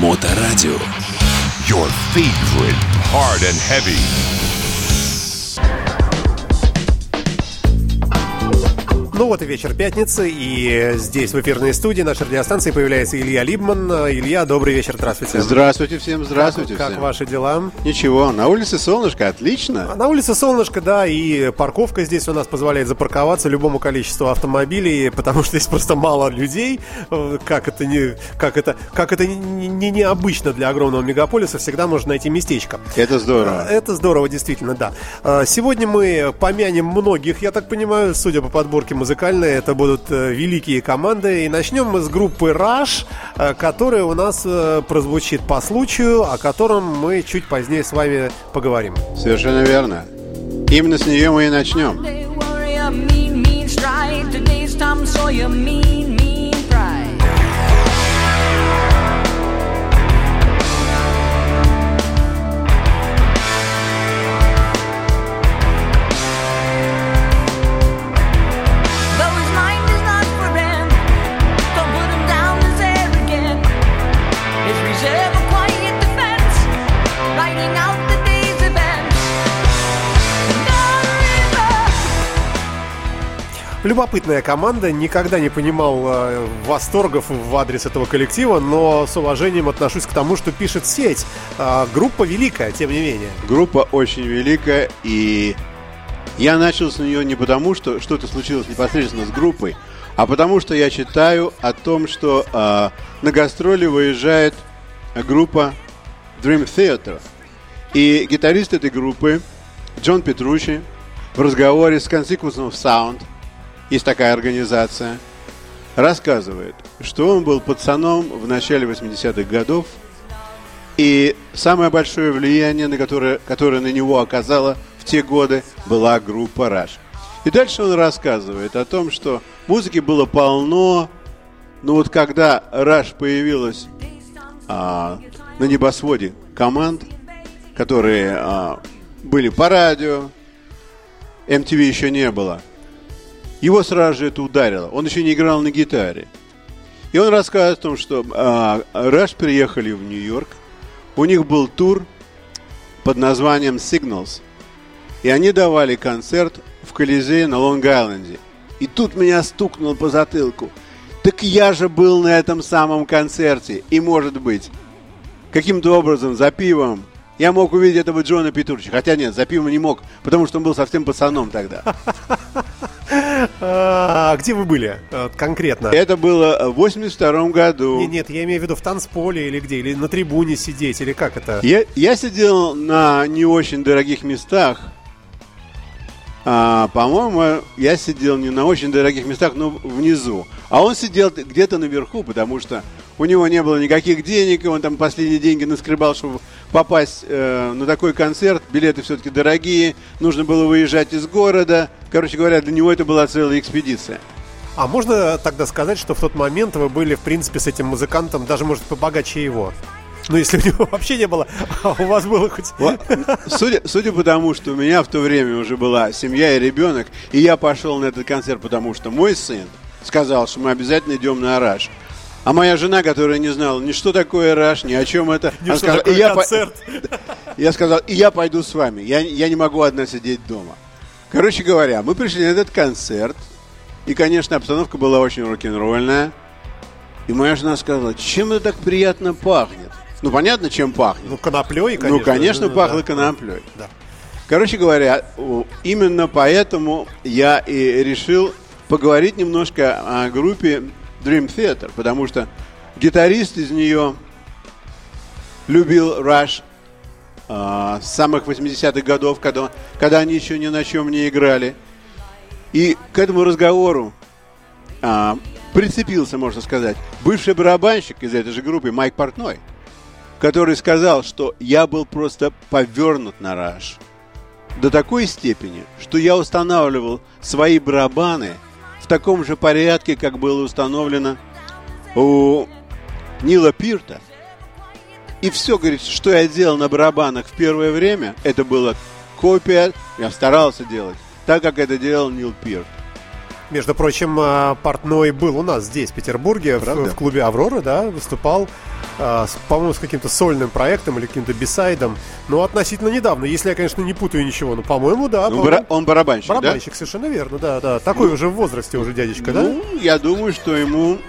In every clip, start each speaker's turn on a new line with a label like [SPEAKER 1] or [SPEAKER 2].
[SPEAKER 1] Моторадио.
[SPEAKER 2] Your favorite hard and heavy.
[SPEAKER 3] Ну вот и вечер пятницы, и здесь в эфирной студии нашей радиостанции появляется Илья Либман. Илья, добрый вечер, здравствуйте.
[SPEAKER 4] Здравствуйте всем, здравствуйте
[SPEAKER 3] Как,
[SPEAKER 4] всем.
[SPEAKER 3] как ваши дела?
[SPEAKER 4] Ничего, на улице солнышко, отлично.
[SPEAKER 3] А На улице солнышко, да, и парковка здесь у нас позволяет запарковаться любому количеству автомобилей, потому что здесь просто мало людей. Э, Как это не, как это, как это не, не необычно для огромного мегаполиса, всегда можно найти местечко.
[SPEAKER 4] Это здорово.
[SPEAKER 3] Это здорово, действительно, да. А, Сегодня мы помянем многих, я так понимаю, судя по подборке музыкальной, это будут э, великие команды. И начнем мы с группы Rush, э, которая у нас э, прозвучит по случаю, о котором мы чуть позднее с вами поговорим.
[SPEAKER 4] Совершенно верно. Именно с нее мы и начнем.
[SPEAKER 5] Mean, mean stride. Today's Tom Sawyer, mean, mean
[SPEAKER 3] Любопытная команда, никогда не понимал э, восторгов в адрес этого коллектива, но с уважением отношусь к тому, что пишет сеть. А, группа великая, тем не менее.
[SPEAKER 4] Группа очень великая, и я начал с нее не потому, что что-то случилось непосредственно с группой, а потому что я читаю о том, что а, на гастроли выезжает группа Dream Theater. И гитарист этой группы Джон Петручи в разговоре с Consequence of Sound, есть такая организация, рассказывает, что он был пацаном в начале 80-х годов, и самое большое влияние, на которое, которое на него оказала в те годы, была группа Rush. И дальше он рассказывает о том, что музыки было полно, но вот когда Rush появилась а, на небосводе команд, которые а, были по радио, MTV еще не было, его сразу же это ударило. Он еще не играл на гитаре. И он рассказывает о том, что а, приехали в Нью-Йорк, у них был тур под названием Signals. И они давали концерт в Колизее на Лонг-Айленде. И тут меня стукнуло по затылку. Так я же был на этом самом концерте. И, может быть, каким-то образом за пивом я мог увидеть этого Джона Петруча. Хотя нет, за пивом не мог, потому что он был совсем пацаном тогда.
[SPEAKER 3] А где вы были э, конкретно?
[SPEAKER 4] Это было в 82 году.
[SPEAKER 3] Нет, нет, я имею в виду в танцполе или где, или на трибуне сидеть, или как это?
[SPEAKER 4] Я, я сидел на не очень дорогих местах. А, по-моему, я сидел не на очень дорогих местах, но внизу. А он сидел где-то наверху, потому что у него не было никаких денег, и он там последние деньги наскребал, чтобы попасть э, на такой концерт. Билеты все-таки дорогие, нужно было выезжать из города. Короче говоря, для него это была целая экспедиция.
[SPEAKER 3] А можно тогда сказать, что в тот момент вы были, в принципе, с этим музыкантом, даже, может, побогаче его? Ну, если у него вообще не было, а у вас было хоть...
[SPEAKER 4] Судя, судя по тому, что у меня в то время уже была семья и ребенок, и я пошел на этот концерт, потому что мой сын сказал, что мы обязательно идем на Раш. А моя жена, которая не знала ни что такое Раш, ни о чем это, она сказала, «И я, по-
[SPEAKER 3] концерт.
[SPEAKER 4] я сказал, и я пойду с вами. Я, я не могу одна сидеть дома. Короче говоря, мы пришли на этот концерт, и, конечно, обстановка была очень рок-н-ролльная. И моя жена сказала, чем это так приятно пахнет? Ну, понятно, чем пахнет.
[SPEAKER 3] Ну, коноплей, конечно.
[SPEAKER 4] Ну, конечно,
[SPEAKER 3] да,
[SPEAKER 4] пахло
[SPEAKER 3] да.
[SPEAKER 4] коноплей.
[SPEAKER 3] Да.
[SPEAKER 4] Короче говоря, именно поэтому я и решил поговорить немножко о группе Dream Theater, потому что гитарист из нее любил Rush а, с самых 80-х годов, когда, когда они еще ни на чем не играли. И к этому разговору а, прицепился, можно сказать, бывший барабанщик из этой же группы Майк Портной, который сказал, что я был просто повернут на Rush до такой степени, что я устанавливал свои барабаны в таком же порядке, как было установлено у Нила Пирта. И все, говорит, что я делал на барабанах в первое время, это было копия, я старался делать, так как это делал Нил Пирт.
[SPEAKER 3] Между прочим, а, Портной был у нас здесь, в Петербурге, в, в клубе «Аврора», да, выступал. А, по-моему, с каким-то сольным проектом или каким-то бисайдом. Ну, относительно недавно, если я, конечно, не путаю ничего. Ну, по-моему, да.
[SPEAKER 4] Ну,
[SPEAKER 3] по-моему.
[SPEAKER 4] бара- он барабанщик, да?
[SPEAKER 3] Барабанщик, совершенно верно, да, да. Такой уже в возрасте уже дядечка, да?
[SPEAKER 4] Ну, я думаю, что ему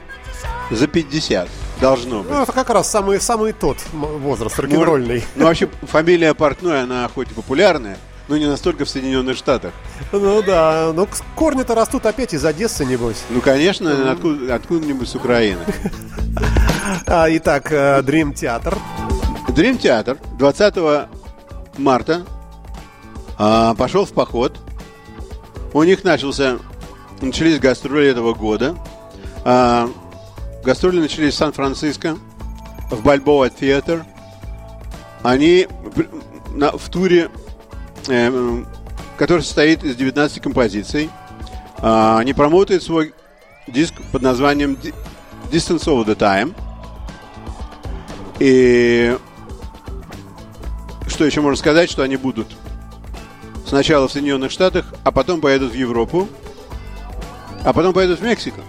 [SPEAKER 4] за 50 должно быть.
[SPEAKER 3] Ну, это как раз самый, самый тот возраст рок-н-ролльный.
[SPEAKER 4] Ну, вообще, фамилия Портной, она хоть и популярная, но не настолько в Соединенных Штатах.
[SPEAKER 3] Ну да, ну к- корни-то растут опять из Одессы, небось.
[SPEAKER 4] Ну, конечно, откуда, откуда-нибудь с Украины.
[SPEAKER 3] А, итак, э, Dream Theater.
[SPEAKER 4] Дрим Театр 20 марта а, пошел в поход. У них начался, начались гастроли этого года. А, гастроли начались в Сан-Франциско, в Бальбоа Театр. Они в туре, э, который состоит из 19 композиций. Они промотают свой диск под названием Di- Distance Over the Time. И что еще можно сказать, что они будут сначала в Соединенных Штатах, а потом поедут в Европу, а потом поедут в Мексику.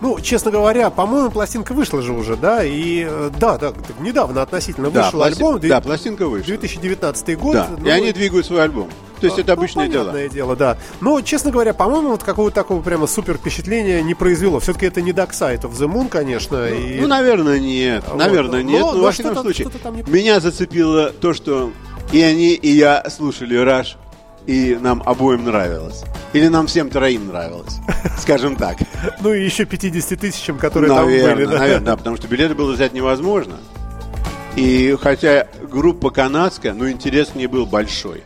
[SPEAKER 3] Ну, честно говоря, по-моему, пластинка вышла же уже, да? И э, да, да, недавно относительно
[SPEAKER 4] Да,
[SPEAKER 3] вышел
[SPEAKER 4] пласти-
[SPEAKER 3] альбом.
[SPEAKER 4] да, пластинка вышла.
[SPEAKER 3] 2019 год.
[SPEAKER 4] Да,
[SPEAKER 3] ну,
[SPEAKER 4] и они двигают свой альбом. То есть это
[SPEAKER 3] ну,
[SPEAKER 4] обычное дело.
[SPEAKER 3] понятное дело, да. Но, честно говоря, по-моему, вот какого-то такого прямо супер впечатления не произвело. Все-таки это не Dark Side of the Moon, конечно. и...
[SPEAKER 4] Ну, наверное, нет.
[SPEAKER 3] Вот.
[SPEAKER 4] Наверное,
[SPEAKER 3] Но-
[SPEAKER 4] нет.
[SPEAKER 3] но
[SPEAKER 4] Но, во всяком случае,
[SPEAKER 3] не-
[SPEAKER 4] меня зацепило то, что и они, и я слушали Раш, и нам обоим нравилось. Или нам всем троим нравилось. Скажем так.
[SPEAKER 3] Ну и еще 50 тысячам, которые там были. да.
[SPEAKER 4] наверное, да, потому что билеты было взять невозможно. И хотя группа канадская, но интерес к ней был большой.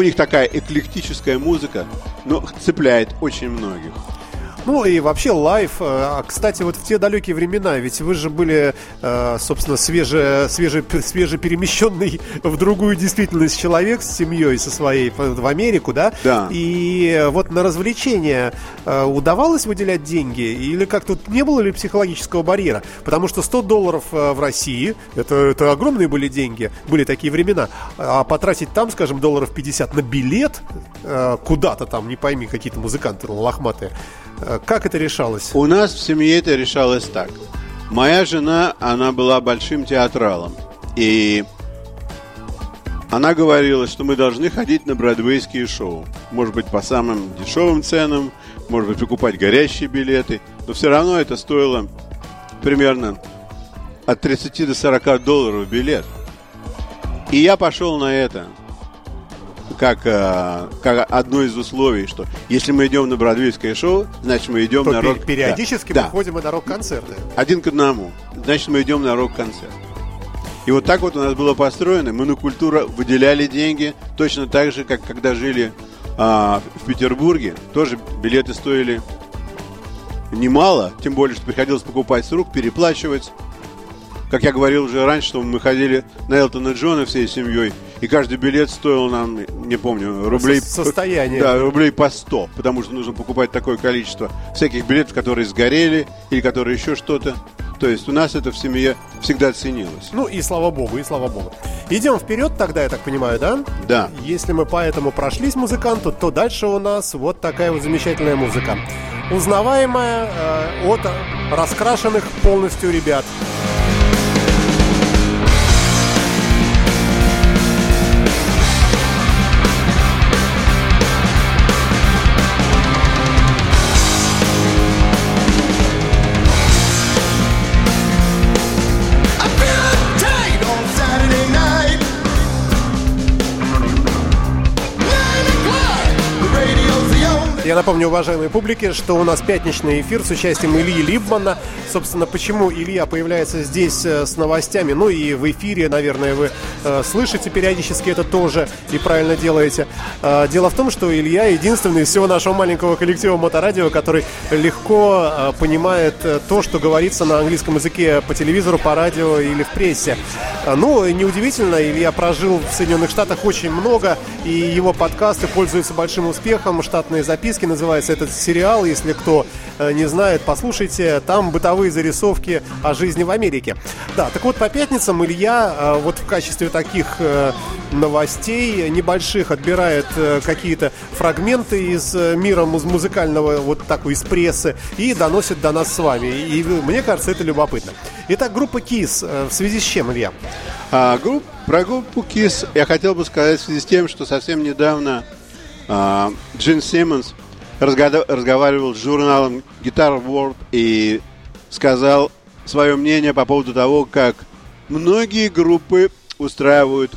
[SPEAKER 4] У них такая эклектическая музыка, но цепляет очень многих.
[SPEAKER 3] Ну и вообще live. э, А, кстати, вот в те далекие времена, ведь вы же были, э, собственно, свеже, свеже, свежеперемещенный в другую действительность человек с семьей, со своей в Америку, да?
[SPEAKER 4] Да.
[SPEAKER 3] И вот на развлечения э, удавалось выделять деньги? Или как тут не было ли психологического барьера? Потому что 100 долларов в России, это, это огромные были деньги, были такие времена. А потратить там, скажем, долларов 50 на билет куда-то там, не пойми, какие-то музыканты лохматые, как это решалось?
[SPEAKER 4] У нас в семье это решалось так. Моя жена, она была большим театралом. И она говорила, что мы должны ходить на бродвейские шоу. Может быть, по самым дешевым ценам, может быть, покупать горящие билеты. Но все равно это стоило примерно от 30 до 40 долларов билет. И я пошел на это как, э, как одно из условий, что если мы идем на бродвейское шоу, значит мы идем
[SPEAKER 3] То
[SPEAKER 4] на рок...
[SPEAKER 3] периодически
[SPEAKER 4] Да,
[SPEAKER 3] мы ходим и на рок-концерты.
[SPEAKER 4] один к одному. Значит, мы идем на рок-концерт. И вот так вот у нас было построено. Мы на культуру выделяли деньги точно так же, как когда жили а, в Петербурге. Тоже билеты стоили немало, тем более, что приходилось покупать с рук, переплачивать. Как я говорил уже раньше, что мы ходили на Элтона Джона всей семьей, и каждый билет стоил нам, не помню, рублей...
[SPEAKER 3] Со- состояние.
[SPEAKER 4] Да, рублей по 100, потому что нужно покупать такое количество всяких билетов, которые сгорели или которые еще что-то. То есть у нас это в семье всегда ценилось.
[SPEAKER 3] Ну и слава богу, и слава богу. Идем вперед тогда, я так понимаю, да?
[SPEAKER 4] Да.
[SPEAKER 3] Если мы по этому прошлись музыканту, то дальше у нас вот такая вот замечательная музыка. Узнаваемая э, от раскрашенных полностью ребят. Я напомню, уважаемой публике, что у нас пятничный эфир с участием Ильи Либмана. Собственно, почему Илья появляется здесь э, с новостями, ну и в эфире, наверное, вы э, слышите периодически это тоже и правильно делаете. Э, дело в том, что Илья единственный из всего нашего маленького коллектива Моторадио, который легко понимает то, что говорится на английском языке по телевизору, по радио или в прессе. Ну, неудивительно, Илья прожил в Соединенных Штатах очень много, и его подкасты пользуются большим успехом, штатные записки по-английски называется этот сериал. Если кто э, не знает, послушайте. Там бытовые зарисовки о жизни в Америке. Да, так вот, по пятницам Илья э, вот в качестве таких э, новостей небольших отбирает какие-то фрагменты из мира муз- музыкального, вот такой из прессы, и доносит до нас с вами. И мне кажется, это любопытно. Итак, группа KISS. В связи с чем, Илья?
[SPEAKER 4] А, групп- про группу KISS я хотел бы сказать в связи с тем, что совсем недавно а, Джин Симмонс разговаривал с журналом Guitar World и сказал свое мнение по поводу того, как многие группы устраивают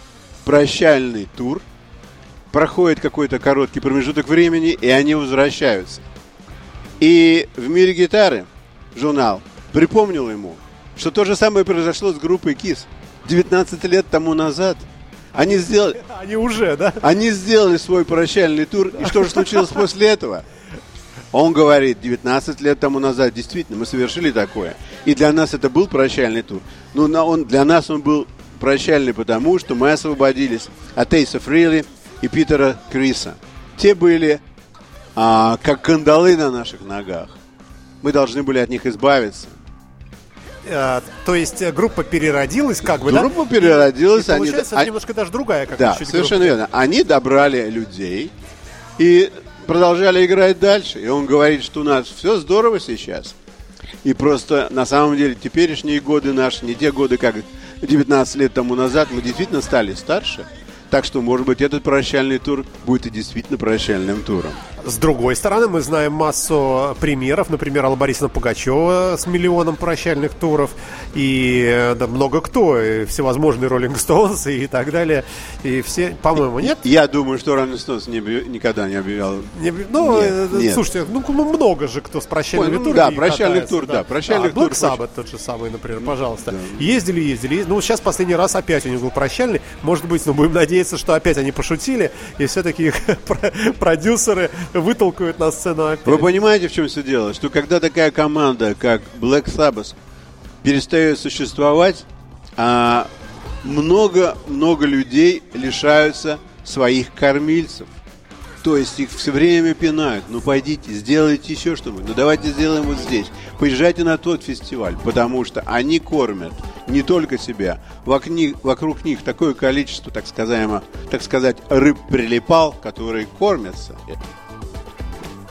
[SPEAKER 4] прощальный тур, проходит какой-то короткий промежуток времени, и они возвращаются. И в мире гитары журнал припомнил ему, что то же самое произошло с группой KISS 19 лет тому назад. Они сделали,
[SPEAKER 3] Они уже, да?
[SPEAKER 4] они сделали свой прощальный тур, и что же случилось после этого? Он говорит, 19 лет тому назад, действительно, мы совершили такое. И для нас это был прощальный тур. Но на- он, для нас он был прощальный, потому что мы освободились от Эйса Фрили и Питера Криса. Те были а, как кандалы на наших ногах. Мы должны были от них избавиться.
[SPEAKER 3] Э, то есть э, группа переродилась, как бы, да?
[SPEAKER 4] Группа переродилась,
[SPEAKER 3] И
[SPEAKER 4] они-
[SPEAKER 3] получается,
[SPEAKER 4] а-
[SPEAKER 3] это немножко даже другая, как
[SPEAKER 4] Да, совершенно верно. Они добрали людей и продолжали играть дальше. И он говорит, что у нас все здорово сейчас. И просто на самом деле теперешние годы наши, не те годы, как 19 лет тому назад, мы действительно стали старше. Так что, может быть, этот прощальный тур будет и действительно прощальным туром.
[SPEAKER 3] С другой стороны, мы знаем массу примеров. Например, Алла Борисовна Пугачева с миллионом прощальных туров. И э, да, много кто. И всевозможные Роллинг Стоунс и так далее. И все, по-моему, нет?
[SPEAKER 4] Я думаю, что Роллинг Стоунс не никогда не объявлял.
[SPEAKER 3] Не- ну,
[SPEAKER 4] Нет,
[SPEAKER 3] э,
[SPEAKER 4] нет.
[SPEAKER 3] слушайте, ну, ну, много же кто с прощальными
[SPEAKER 4] Ой, ну,
[SPEAKER 3] турами
[SPEAKER 4] да, прощальных
[SPEAKER 3] катается,
[SPEAKER 4] тур, да, прощальных
[SPEAKER 3] а, Black
[SPEAKER 4] тур
[SPEAKER 3] Sabbath тот же самый, например, пожалуйста. Ездили, ездили. Ну, сейчас последний раз опять у них был прощальный. Может быть, ну, будем надеяться, что опять они пошутили, и все-таки продюсеры вытолкают на сцену опять.
[SPEAKER 4] Вы понимаете, в чем все дело? Что когда такая команда, как Black Sabbath, перестает существовать, а много-много людей лишаются своих кормильцев. То есть их все время пинают. Ну пойдите, сделайте еще что-нибудь. Ну давайте сделаем вот здесь. Поезжайте на тот фестиваль, потому что они кормят не только себя. Вокни- вокруг них такое количество, так, так сказать, рыб прилипал, которые кормятся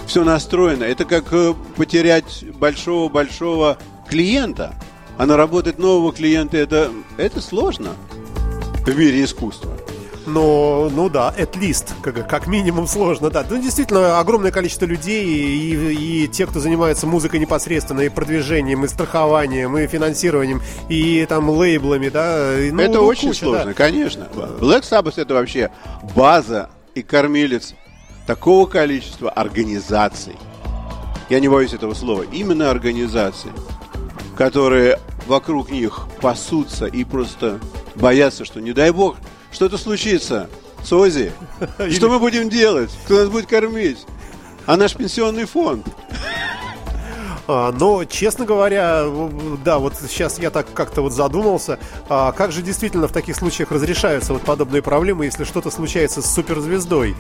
[SPEAKER 4] все настроено. Это как э, потерять большого-большого клиента. А наработать нового клиента это, это сложно в мире искусства.
[SPEAKER 3] Но, ну да, at least, как, как минимум сложно, да. Ну, действительно, огромное количество людей, и, и те, кто занимается музыкой непосредственно, и продвижением, и страхованием, и финансированием, и там лейблами, да. и, ну,
[SPEAKER 4] это
[SPEAKER 3] ну,
[SPEAKER 4] очень
[SPEAKER 3] куча,
[SPEAKER 4] сложно,
[SPEAKER 3] да.
[SPEAKER 4] конечно. Black Sabbath это вообще база и кормилец такого количества организаций. Я не боюсь этого слова. Именно организаций, которые вокруг них пасутся и просто боятся, что не дай бог что-то случится с Ози. Что мы будем делать? Кто нас будет кормить? А наш пенсионный фонд?
[SPEAKER 3] А, но, честно говоря, да, вот сейчас я так как-то вот задумался, а как же действительно в таких случаях разрешаются вот подобные проблемы, если что-то случается с суперзвездой?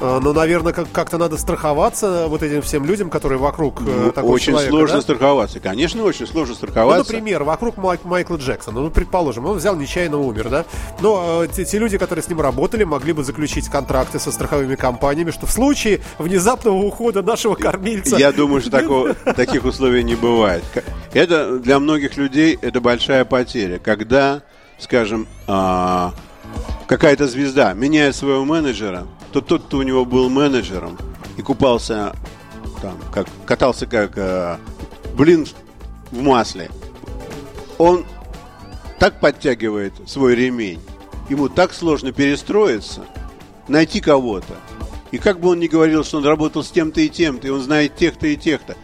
[SPEAKER 3] А, ну, наверное, как- как-то надо страховаться вот этим всем людям, которые вокруг э,
[SPEAKER 4] Ну,
[SPEAKER 3] такого
[SPEAKER 4] очень
[SPEAKER 3] человека,
[SPEAKER 4] сложно
[SPEAKER 3] да?
[SPEAKER 4] страховаться. Конечно, очень сложно
[SPEAKER 3] Ну,
[SPEAKER 4] страховаться.
[SPEAKER 3] например, вокруг Майк- Майкла Джексона, ну, предположим, он взял нечаянно умер, да? Но э, те, те люди, которые с ним работали, могли бы заключить контракты со страховыми компаниями, что в случае внезапного ухода нашего кормильца...
[SPEAKER 4] Я думаю, что такого, таких условий не бывает. Это для многих людей это большая потеря, когда, скажем, а, какая-то звезда меняет своего менеджера, то тот, кто у него был менеджером и купался там, как катался как а, блин в масле, он так подтягивает свой ремень, ему так сложно перестроиться, найти кого-то. И как бы он ни говорил, что он работал с тем-то и тем-то, и он знает тех-то и тех-то,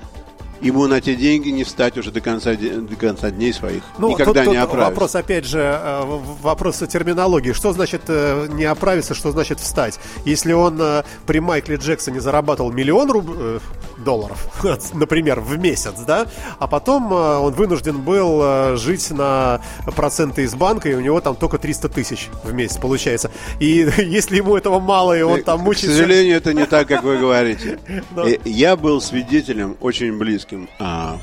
[SPEAKER 4] ему на те деньги не встать уже до конца, до конца дней своих. Никогда
[SPEAKER 3] тут- тут
[SPEAKER 4] не оправишься.
[SPEAKER 3] Вопрос, опять же, э, вопрос о терминологии. Что значит э, не оправиться, что значит встать? Если он э, при Майкле Джексоне зарабатывал миллион руб- э, долларов, например, в месяц, да, а потом э, он вынужден был э, жить на проценты из банка, и у него там только 300 тысяч в месяц получается. И если ему этого мало, и он там
[SPEAKER 4] К
[SPEAKER 3] мучается...
[SPEAKER 4] сожалению, это не так, как вы говорите. Э, Я был свидетелем очень близким. а,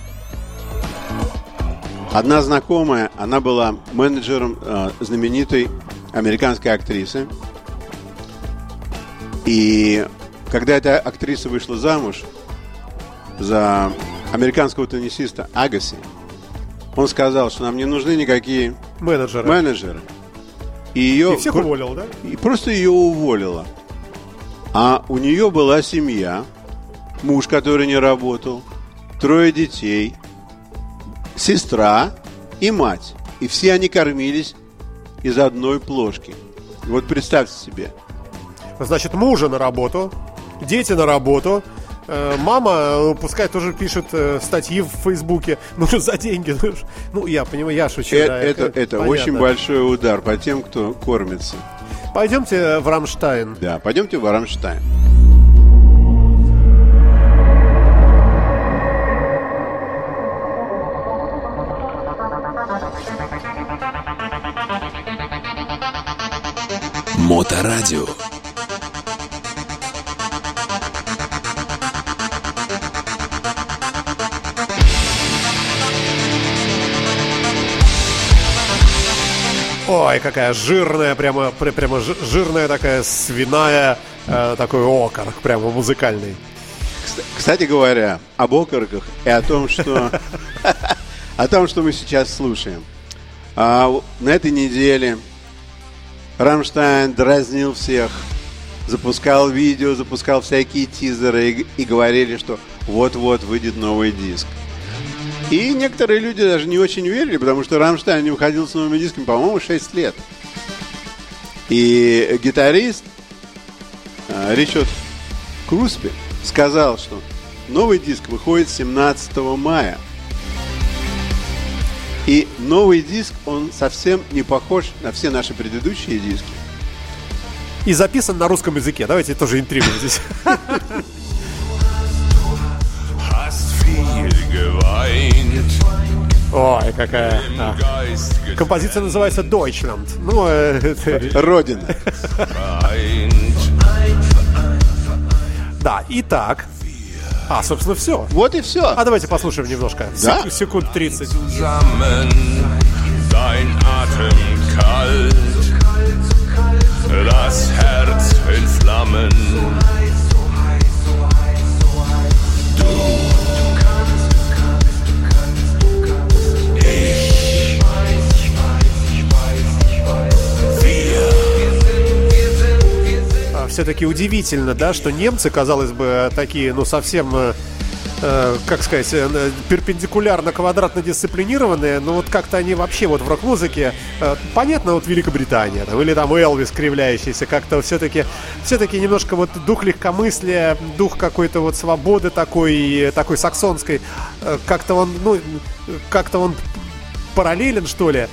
[SPEAKER 4] Одна знакомая, она была менеджером а, знаменитой американской актрисы. И когда эта актриса вышла замуж за американского теннисиста Агаси, он сказал, что нам не нужны никакие
[SPEAKER 3] Менеджеры.
[SPEAKER 4] менеджеры. И ее
[SPEAKER 3] И всех уволил, да?
[SPEAKER 4] и просто ее уволила. А у нее была семья, муж, который не работал, трое детей, сестра и мать. И все они кормились из одной плошки. Вот представьте себе.
[SPEAKER 3] Значит, мужа на работу, дети на работу, Мама, э, пускай тоже пишет э, статьи в Фейсбуке, ну, за деньги. ну, Ну, я понимаю, я шучу.
[SPEAKER 4] Э-
[SPEAKER 3] да,
[SPEAKER 4] это это
[SPEAKER 3] понятно.
[SPEAKER 4] очень большой удар по тем, кто кормится.
[SPEAKER 3] Пойдемте в Рамштайн.
[SPEAKER 4] Да, пойдемте в Рамштайн.
[SPEAKER 6] Моторадио.
[SPEAKER 3] Ой, какая жирная, прямо, пр- прямо жи- жирная такая свиная, э, такой окорок, прямо музыкальный.
[SPEAKER 4] Кста- Кстати говоря, об окорках и о том, что о том, что мы сейчас слушаем. А, на этой неделе Рамштайн дразнил всех, запускал видео, запускал всякие тизеры и, и говорили, что вот-вот выйдет новый диск. И некоторые люди даже не очень верили, потому что Рамштайн не выходил с новыми дисками, по-моему, 6 лет. И гитарист а, Ричард Круспи сказал, что новый диск выходит 17 мая. И новый диск, он совсем не похож на все наши предыдущие диски.
[SPEAKER 3] И записан на русском языке. Давайте тоже интригу здесь. Ой, какая. а. Композиция называется Deutschland. Ну, э, это-
[SPEAKER 4] Родина.
[SPEAKER 3] да, итак. А, собственно, все.
[SPEAKER 4] Вот и все.
[SPEAKER 3] А давайте послушаем немножко.
[SPEAKER 4] Да?
[SPEAKER 3] Сек- Секунд 30.
[SPEAKER 2] Zusammen, dein Atem kalt, das Herz in Flammen.
[SPEAKER 3] Все-таки удивительно, да, что немцы, казалось бы, такие, ну, совсем, э, э, как сказать, э, перпендикулярно квадратно дисциплинированные, но вот как-то они вообще вот в рок-музыке, э, понятно, вот Великобритания, там, или там Элвис кривляющийся, как-то все-таки, все-таки немножко вот дух легкомыслия, дух какой-то вот свободы такой, такой саксонской, э, как-то он, ну, как-то он параллелен, что ли,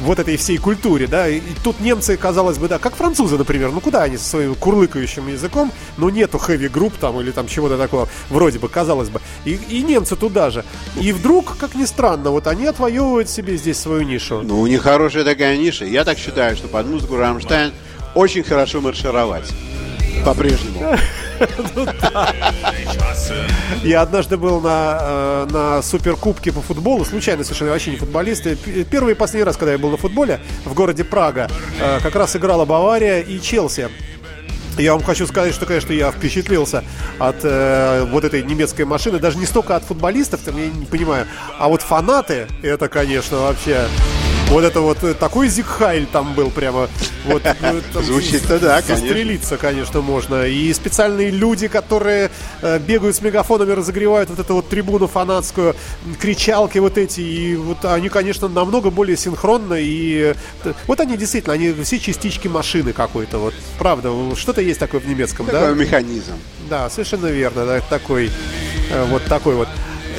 [SPEAKER 3] вот этой всей культуре, да, и, тут немцы, казалось бы, да, как французы, например, ну куда они со своим курлыкающим языком, ну нету хэви-групп там или там чего-то такого, вроде бы, казалось бы, и, и немцы туда же, и вдруг, как ни странно, вот они отвоевывают себе здесь свою нишу.
[SPEAKER 4] Ну, у них хорошая такая ниша. Я так считаю, что под музыку Рамштайн очень хорошо маршировать. По-прежнему.
[SPEAKER 3] Я однажды был на, э, на суперкубке по футболу, случайно совершенно, вообще не футболист. Первый и последний раз, когда я был на футболе в городе Прага, э, как раз играла Бавария и Челси. Я вам хочу сказать, что, конечно, я впечатлился от э, вот этой немецкой машины, даже не столько от футболистов, там, я не понимаю, а вот фанаты, это, конечно, вообще... Вот это вот э, такой зигхайль там был прямо. Вот, э, там
[SPEAKER 4] Звучит-то да, конечно.
[SPEAKER 3] застрелиться, конечно, можно. И специальные люди, которые э, бегают с мегафонами, разогревают вот эту вот трибуну фанатскую, кричалки вот эти. И вот они, конечно, намного более синхронно. И вот они действительно, они все частички машины какой-то. Вот правда, что-то есть такое в немецком, да?
[SPEAKER 4] Такой механизм.
[SPEAKER 3] Да, совершенно верно, да, такой, вот такой вот.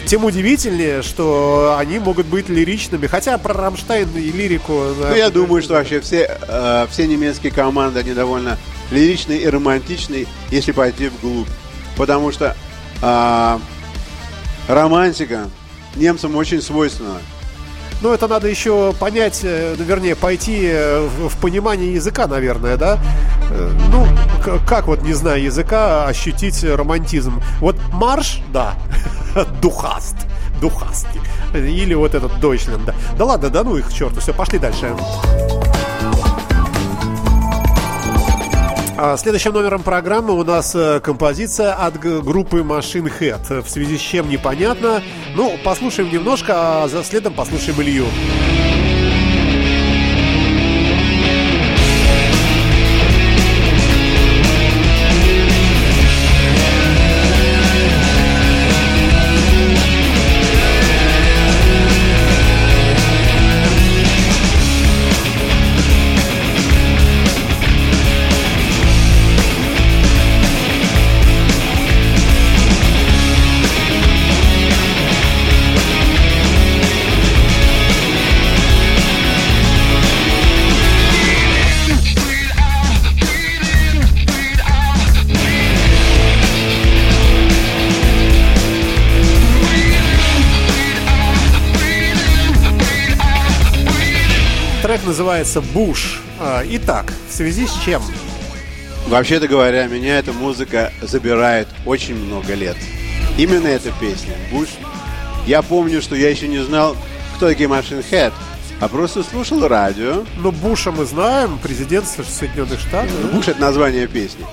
[SPEAKER 3] Тем удивительнее, что они могут быть лиричными. Хотя про Рамштайн и лирику... да,
[SPEAKER 4] Ну, я думаю, что вообще все, э, все немецкие команды, они довольно лиричные и романтичные, если пойти вглубь. Потому что а, романтика немцам очень свойственна.
[SPEAKER 3] Ну, это надо еще понять, э, ну, вернее, пойти э, в, понимание языка, наверное, да? Э, Ну, как вот, не зная языка, ощутить романтизм? Вот марш, да, духаст, духастки. Или вот этот Дойчленд, да. Да ладно, да ну их к черту, все, пошли дальше. А Следующим номером программы у нас э, композиция от группы Machine Head. В связи с чем непонятно. Ну, послушаем немножко, а за следом послушаем Илью. Трек называется «Буш». А, Итак, в связи с чем?
[SPEAKER 4] Вообще-то говоря, меня эта музыка забирает очень много лет. Именно эта песня, Буш. Я помню, что я еще не знал, кто такие Machine Head, а просто слушал радио.
[SPEAKER 3] Ну, Буша мы знаем, президент Соединенных Штатов.
[SPEAKER 4] Буш это название песни.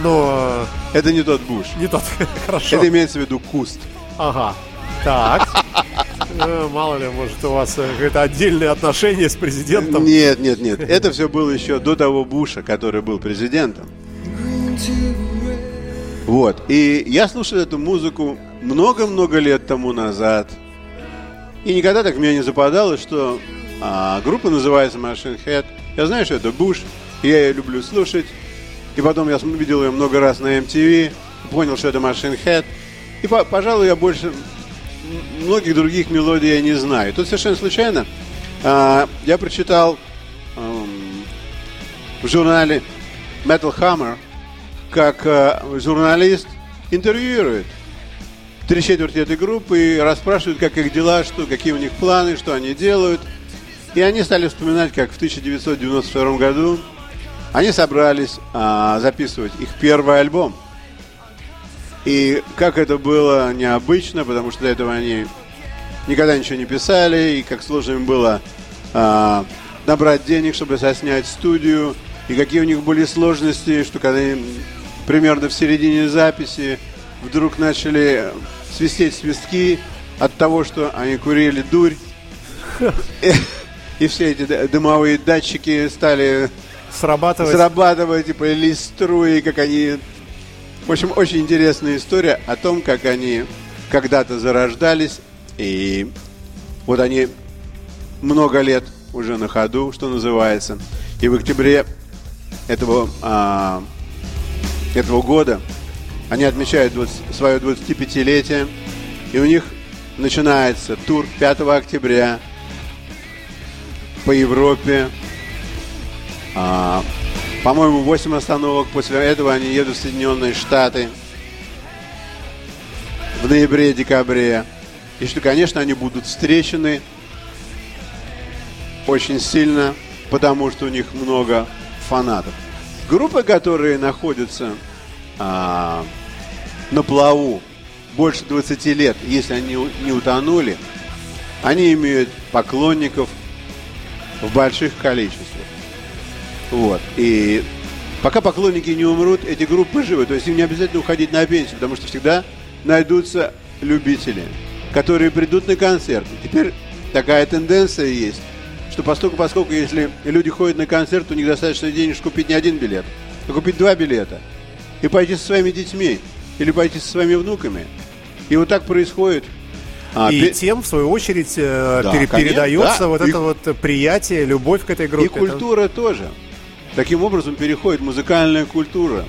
[SPEAKER 3] Но
[SPEAKER 4] Это не тот Буш.
[SPEAKER 3] не тот. Хорошо.
[SPEAKER 4] Это имеется в виду куст.
[SPEAKER 3] Ага. Так. Э, Мало ли, может, у вас э, какое-то отдельное отношение с президентом.
[SPEAKER 4] Нет, нет, нет. Это все было еще до того Буша, который был президентом. Вот. И я слушал эту музыку много-много лет тому назад. И никогда так мне не западало, что а, группа называется Machine Head. Я знаю, что это Буш. Я ее люблю слушать. И потом я видел ее много раз на MTV. Понял, что это Machine Head. И, по- пожалуй, я больше многих других мелодий я не знаю. Тут совершенно случайно а, я прочитал эм, в журнале Metal Hammer, как э, журналист интервьюирует три четверти этой группы и расспрашивают, как их дела, что, какие у них планы, что они делают. И они стали вспоминать, как в 1992 году они собрались а, записывать их первый альбом. И как это было необычно, потому что до этого они никогда ничего не писали, и как сложно им было а, набрать денег, чтобы соснять студию, и какие у них были сложности, что когда им примерно в середине записи вдруг начали свистеть свистки от того, что они курили дурь, и, и все эти дымовые датчики стали
[SPEAKER 3] Срабатывать.
[SPEAKER 4] срабатывать, типа, или струи, как они... В общем, очень интересная история о том, как они когда-то зарождались, и вот они много лет уже на ходу, что называется. И в октябре этого, а, этого года они отмечают 20 свое 25-летие, и у них начинается тур 5 октября по Европе, а, по-моему, 8 остановок. После этого они едут в Соединенные Штаты в ноябре-декабре. И что, конечно, они будут встречены очень сильно, потому что у них много фанатов. Группы, которые находятся а, на плаву больше 20 лет, если они не утонули, они имеют поклонников в больших количествах. Вот. И пока поклонники не умрут, эти группы живы. То есть им не обязательно уходить на пенсию, потому что всегда найдутся любители, которые придут на концерт. И теперь такая тенденция есть, что поскольку, поскольку если люди ходят на концерт, у них достаточно денег чтобы купить не один билет, а купить два билета. И пойти со своими детьми, или пойти со своими внуками. И вот так происходит. А,
[SPEAKER 3] И
[SPEAKER 4] пе-
[SPEAKER 3] тем, в свою очередь, э,
[SPEAKER 4] Да,
[SPEAKER 3] пере-
[SPEAKER 4] конечно,
[SPEAKER 3] передается
[SPEAKER 4] да.
[SPEAKER 3] вот
[SPEAKER 4] И-
[SPEAKER 3] это вот приятие, любовь к этой группе.
[SPEAKER 4] И культура тоже. Таким образом переходит музыкальная культура.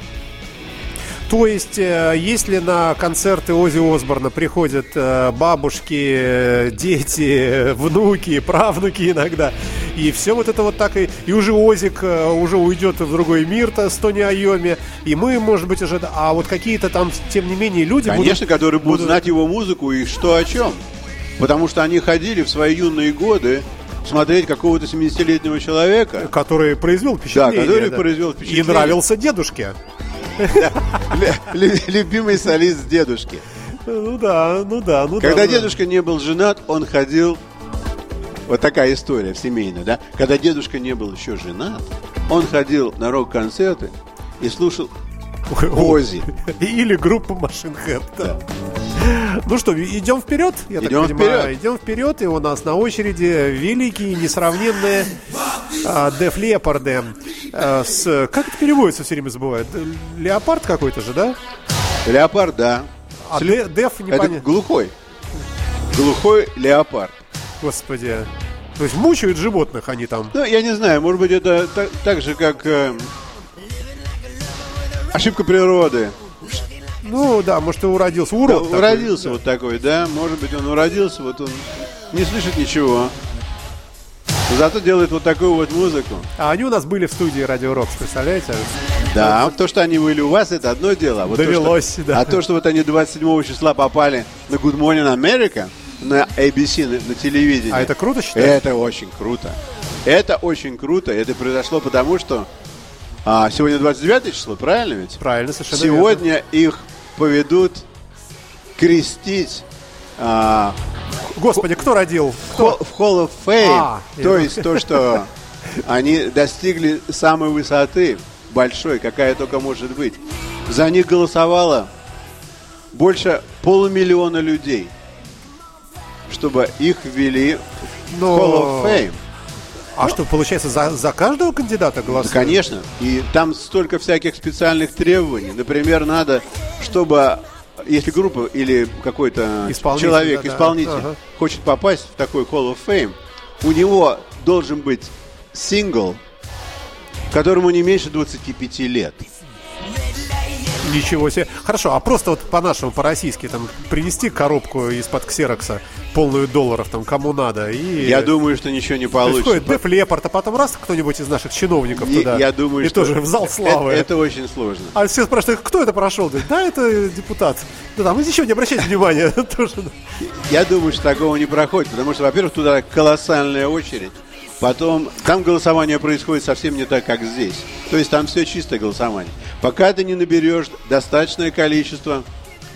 [SPEAKER 3] То есть, э, если на концерты Ози Осборна приходят э, бабушки, э, дети, внуки, правнуки иногда, И все вот это вот так и... И уже Озик уже уйдет в другой мир-то с Тони Айоми. И мы, может быть, уже... А вот какие-то там, тем не менее, люди
[SPEAKER 4] Конечно,
[SPEAKER 3] будут...
[SPEAKER 4] которые будут
[SPEAKER 3] будут-
[SPEAKER 4] знать его музыку и что о чем. Потому что они ходили в свои юные годы смотреть какого-то 70-летнего человека.
[SPEAKER 3] Который произвел впечатление.
[SPEAKER 4] который произвел впечатление.
[SPEAKER 3] И нравился дедушке.
[SPEAKER 4] Лю- лю- Любимый солист дедушки.
[SPEAKER 3] Ну да, ну да, ну да.
[SPEAKER 4] Когда
[SPEAKER 3] да.
[SPEAKER 4] дедушка не был женат, он ходил... Вот такая история семейная, да? Когда дедушка не был еще женат, он ходил на рок-концерты и слушал Ози.
[SPEAKER 3] Или Machine Head. да. Ну что, идем вперед? Я так
[SPEAKER 4] Идем
[SPEAKER 3] понимаю.
[SPEAKER 4] вперед.
[SPEAKER 3] Идем вперед, и у нас на очереди великие, несравненные а, Def Leppard. а, с, как это переводится, все время забывают? Леопард какой-то же, да?
[SPEAKER 4] Леопард, да.
[SPEAKER 3] А
[SPEAKER 4] Сле-
[SPEAKER 3] Де- Def
[SPEAKER 4] Это
[SPEAKER 3] непонятно.
[SPEAKER 4] глухой. Глухой леопард.
[SPEAKER 3] Господи. То есть мучают животных они там.
[SPEAKER 4] Ну, я не знаю, может быть, это так, так же, как э, ошибка природы.
[SPEAKER 3] Ну да, может, и уродился.
[SPEAKER 4] Да,
[SPEAKER 3] Урод такой.
[SPEAKER 4] уродился вот такой, да? Может быть, он уродился, вот он не слышит ничего. Зато делает вот такую вот музыку.
[SPEAKER 3] А они у нас были в студии Радио Рокс, представляете?
[SPEAKER 4] Да, то, что они были у вас, это одно дело. А вот то, что-
[SPEAKER 3] Довелось, да.
[SPEAKER 4] А то, что вот они 27 числа попали на Good Morning America, на ABC, на, на телевидении.
[SPEAKER 3] А это круто считаешь?
[SPEAKER 4] Это очень круто. Это очень круто. Это произошло потому, что а, сегодня 29 число, правильно ведь?
[SPEAKER 3] Правильно, совершенно верно.
[SPEAKER 4] Сегодня их поведут крестить а,
[SPEAKER 3] Господи, кто родил?
[SPEAKER 4] в Hall- в Hall of Fame.
[SPEAKER 3] А,
[SPEAKER 4] то есть то, что они достигли самой высоты, большой, какая только может быть. За них голосовало больше полумиллиона людей, чтобы их ввели в
[SPEAKER 3] Но-
[SPEAKER 4] Hall of Fame.
[SPEAKER 3] А что, получается, за, за каждого кандидата
[SPEAKER 4] Да,
[SPEAKER 3] голосуют?
[SPEAKER 4] конечно. И там столько всяких специальных требований. Например, надо, чтобы если группа или какой-то человек,
[SPEAKER 3] да-да.
[SPEAKER 4] исполнитель,
[SPEAKER 3] Ага.
[SPEAKER 4] хочет попасть в такой Hall of Fame, у него должен быть сингл, которому не меньше 25 лет.
[SPEAKER 3] Ничего себе. Хорошо, а просто вот по-нашему, по-российски, там, принести коробку из-под ксерокса, полную долларов, там, кому надо, и...
[SPEAKER 4] Я думаю, что ничего не получится.
[SPEAKER 3] Деф Лепард, а потом раз кто-нибудь из наших чиновников
[SPEAKER 4] И-
[SPEAKER 3] туда.
[SPEAKER 4] я думаю,
[SPEAKER 3] и
[SPEAKER 4] что
[SPEAKER 3] тоже в зал славы.
[SPEAKER 4] Это, это очень сложно.
[SPEAKER 3] А все спрашивают, кто это прошел? Да, это депутат. Да там, еще не обращайте внимания.
[SPEAKER 4] Я думаю, что такого не проходит, потому что, во-первых, туда колоссальная очередь. Потом, там голосование происходит совсем не так, как здесь. То есть там все чистое голосование. Пока ты не наберешь достаточное количество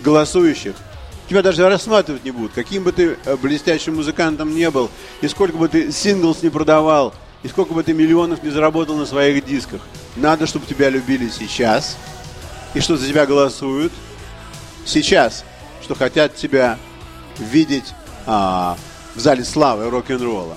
[SPEAKER 4] голосующих, тебя даже рассматривать не будут. Каким бы ты э, блестящим музыкантом не был, и сколько бы ты синглс не продавал, и сколько бы ты миллионов не заработал на своих дисках. Надо, чтобы тебя любили сейчас, и что за тебя голосуют сейчас, что хотят тебя видеть а, в зале славы рок-н-ролла.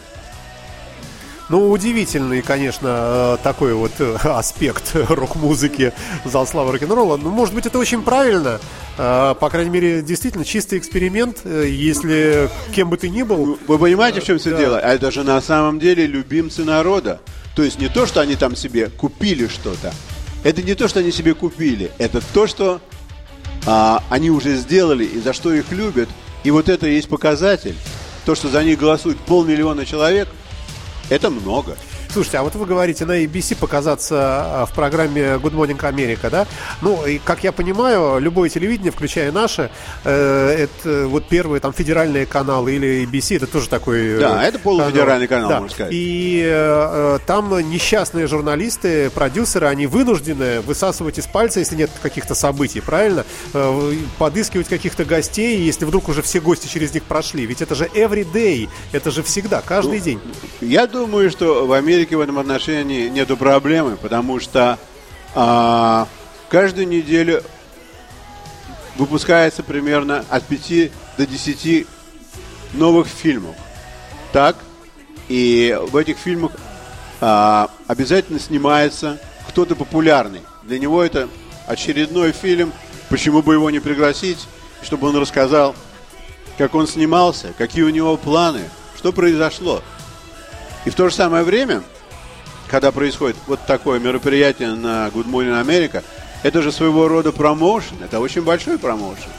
[SPEAKER 3] Ну, удивительный, конечно, э, такой вот э, аспект рок-музыки зал славы рок-н-ролла. Ну, может быть, это очень правильно. Э, По крайней мере, действительно, чистый эксперимент. Если кем бы ты ни был,
[SPEAKER 4] Вы понимаете, в чем все
[SPEAKER 3] Да.
[SPEAKER 4] дело? А это же на самом деле любимцы народа. То есть не то, что они там себе купили что-то. Это не то, что они себе купили. Это то, что а, они уже сделали и за что их любят. И вот это и есть показатель. То, что за них голосует полмиллиона человек, это много.
[SPEAKER 3] Слушайте, а вот вы говорите на ABC показаться а, в программе Good Morning America, да? Ну, и как я понимаю, любое телевидение, включая наше, э, это вот первые там федеральные каналы или ABC, это тоже такой... э,
[SPEAKER 4] Да, это полуфедеральный канал,
[SPEAKER 3] Да.
[SPEAKER 4] можно сказать.
[SPEAKER 3] И э, э, там несчастные журналисты, продюсеры, они вынуждены высасывать из пальца, если нет каких-то событий, правильно? Э, подыскивать каких-то гостей, если вдруг уже все гости через них прошли. Ведь это же every day, это же всегда, каждый
[SPEAKER 4] Ну,
[SPEAKER 3] день.
[SPEAKER 4] Я думаю, что в Америке в этом отношении нету проблемы, потому что а, каждую неделю выпускается примерно от 5 до 10 новых фильмов. Так? И в этих фильмах а, обязательно снимается кто-то популярный. Для него это очередной фильм. Почему бы его не пригласить, чтобы он рассказал, как он снимался, какие у него планы, что произошло. И в то же самое время, когда происходит вот такое мероприятие на Good Morning America, это же своего рода промоушен, это очень большой промоушен.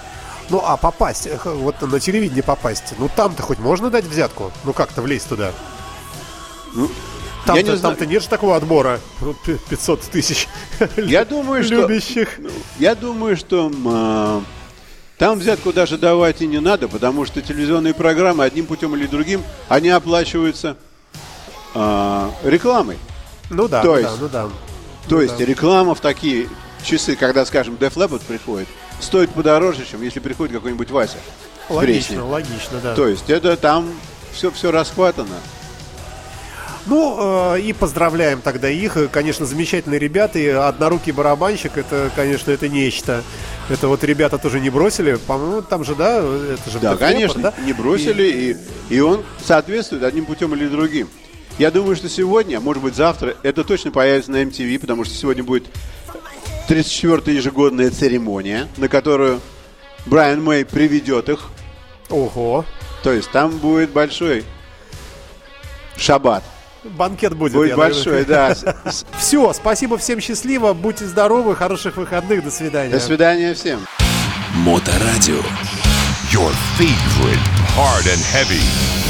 [SPEAKER 3] Ну, а попасть, э, вот на телевидение попасть, ну там-то хоть можно дать взятку? Ну как-то влезть туда?
[SPEAKER 4] Ну,
[SPEAKER 3] Там-то,
[SPEAKER 4] не знаю.
[SPEAKER 3] там-то нет же такого отбора. Вот пи- 500 тысяч
[SPEAKER 4] Я думаю, что...
[SPEAKER 3] любящих.
[SPEAKER 4] Я думаю, что а, там взятку даже давать и не надо, потому что телевизионные программы одним путем или другим, они оплачиваются а, рекламой.
[SPEAKER 3] Ну да,
[SPEAKER 4] То
[SPEAKER 3] ну
[SPEAKER 4] есть-
[SPEAKER 3] да, ну да.
[SPEAKER 4] То есть реклама в такие часы, когда, скажем, Def Leppard приходит, стоит подороже, чем если приходит какой-нибудь Вася.
[SPEAKER 3] Логично, логично, да.
[SPEAKER 4] То есть это там все, все расхватано.
[SPEAKER 3] Ну, э, и поздравляем тогда их. Конечно, замечательные ребята. И однорукий барабанщик, это, конечно, это нечто. Это вот ребята тоже не бросили. По-моему, там же, да, это же
[SPEAKER 4] Да,
[SPEAKER 3] Leppard,
[SPEAKER 4] конечно,
[SPEAKER 3] да?
[SPEAKER 4] не бросили, и... И, он соответствует одним путем или другим. Я думаю, что сегодня, может быть завтра, это точно появится на MTV, потому что сегодня будет 34-я ежегодная церемония, на которую Брайан Мэй приведет их.
[SPEAKER 3] Ого.
[SPEAKER 4] То есть там будет большой шаббат.
[SPEAKER 3] Банкет будет.
[SPEAKER 4] Будет большой, да.
[SPEAKER 3] Все, спасибо всем счастливо, будьте здоровы, хороших выходных, до свидания.
[SPEAKER 4] До свидания всем.
[SPEAKER 2] Моторадио. Your favorite hard and heavy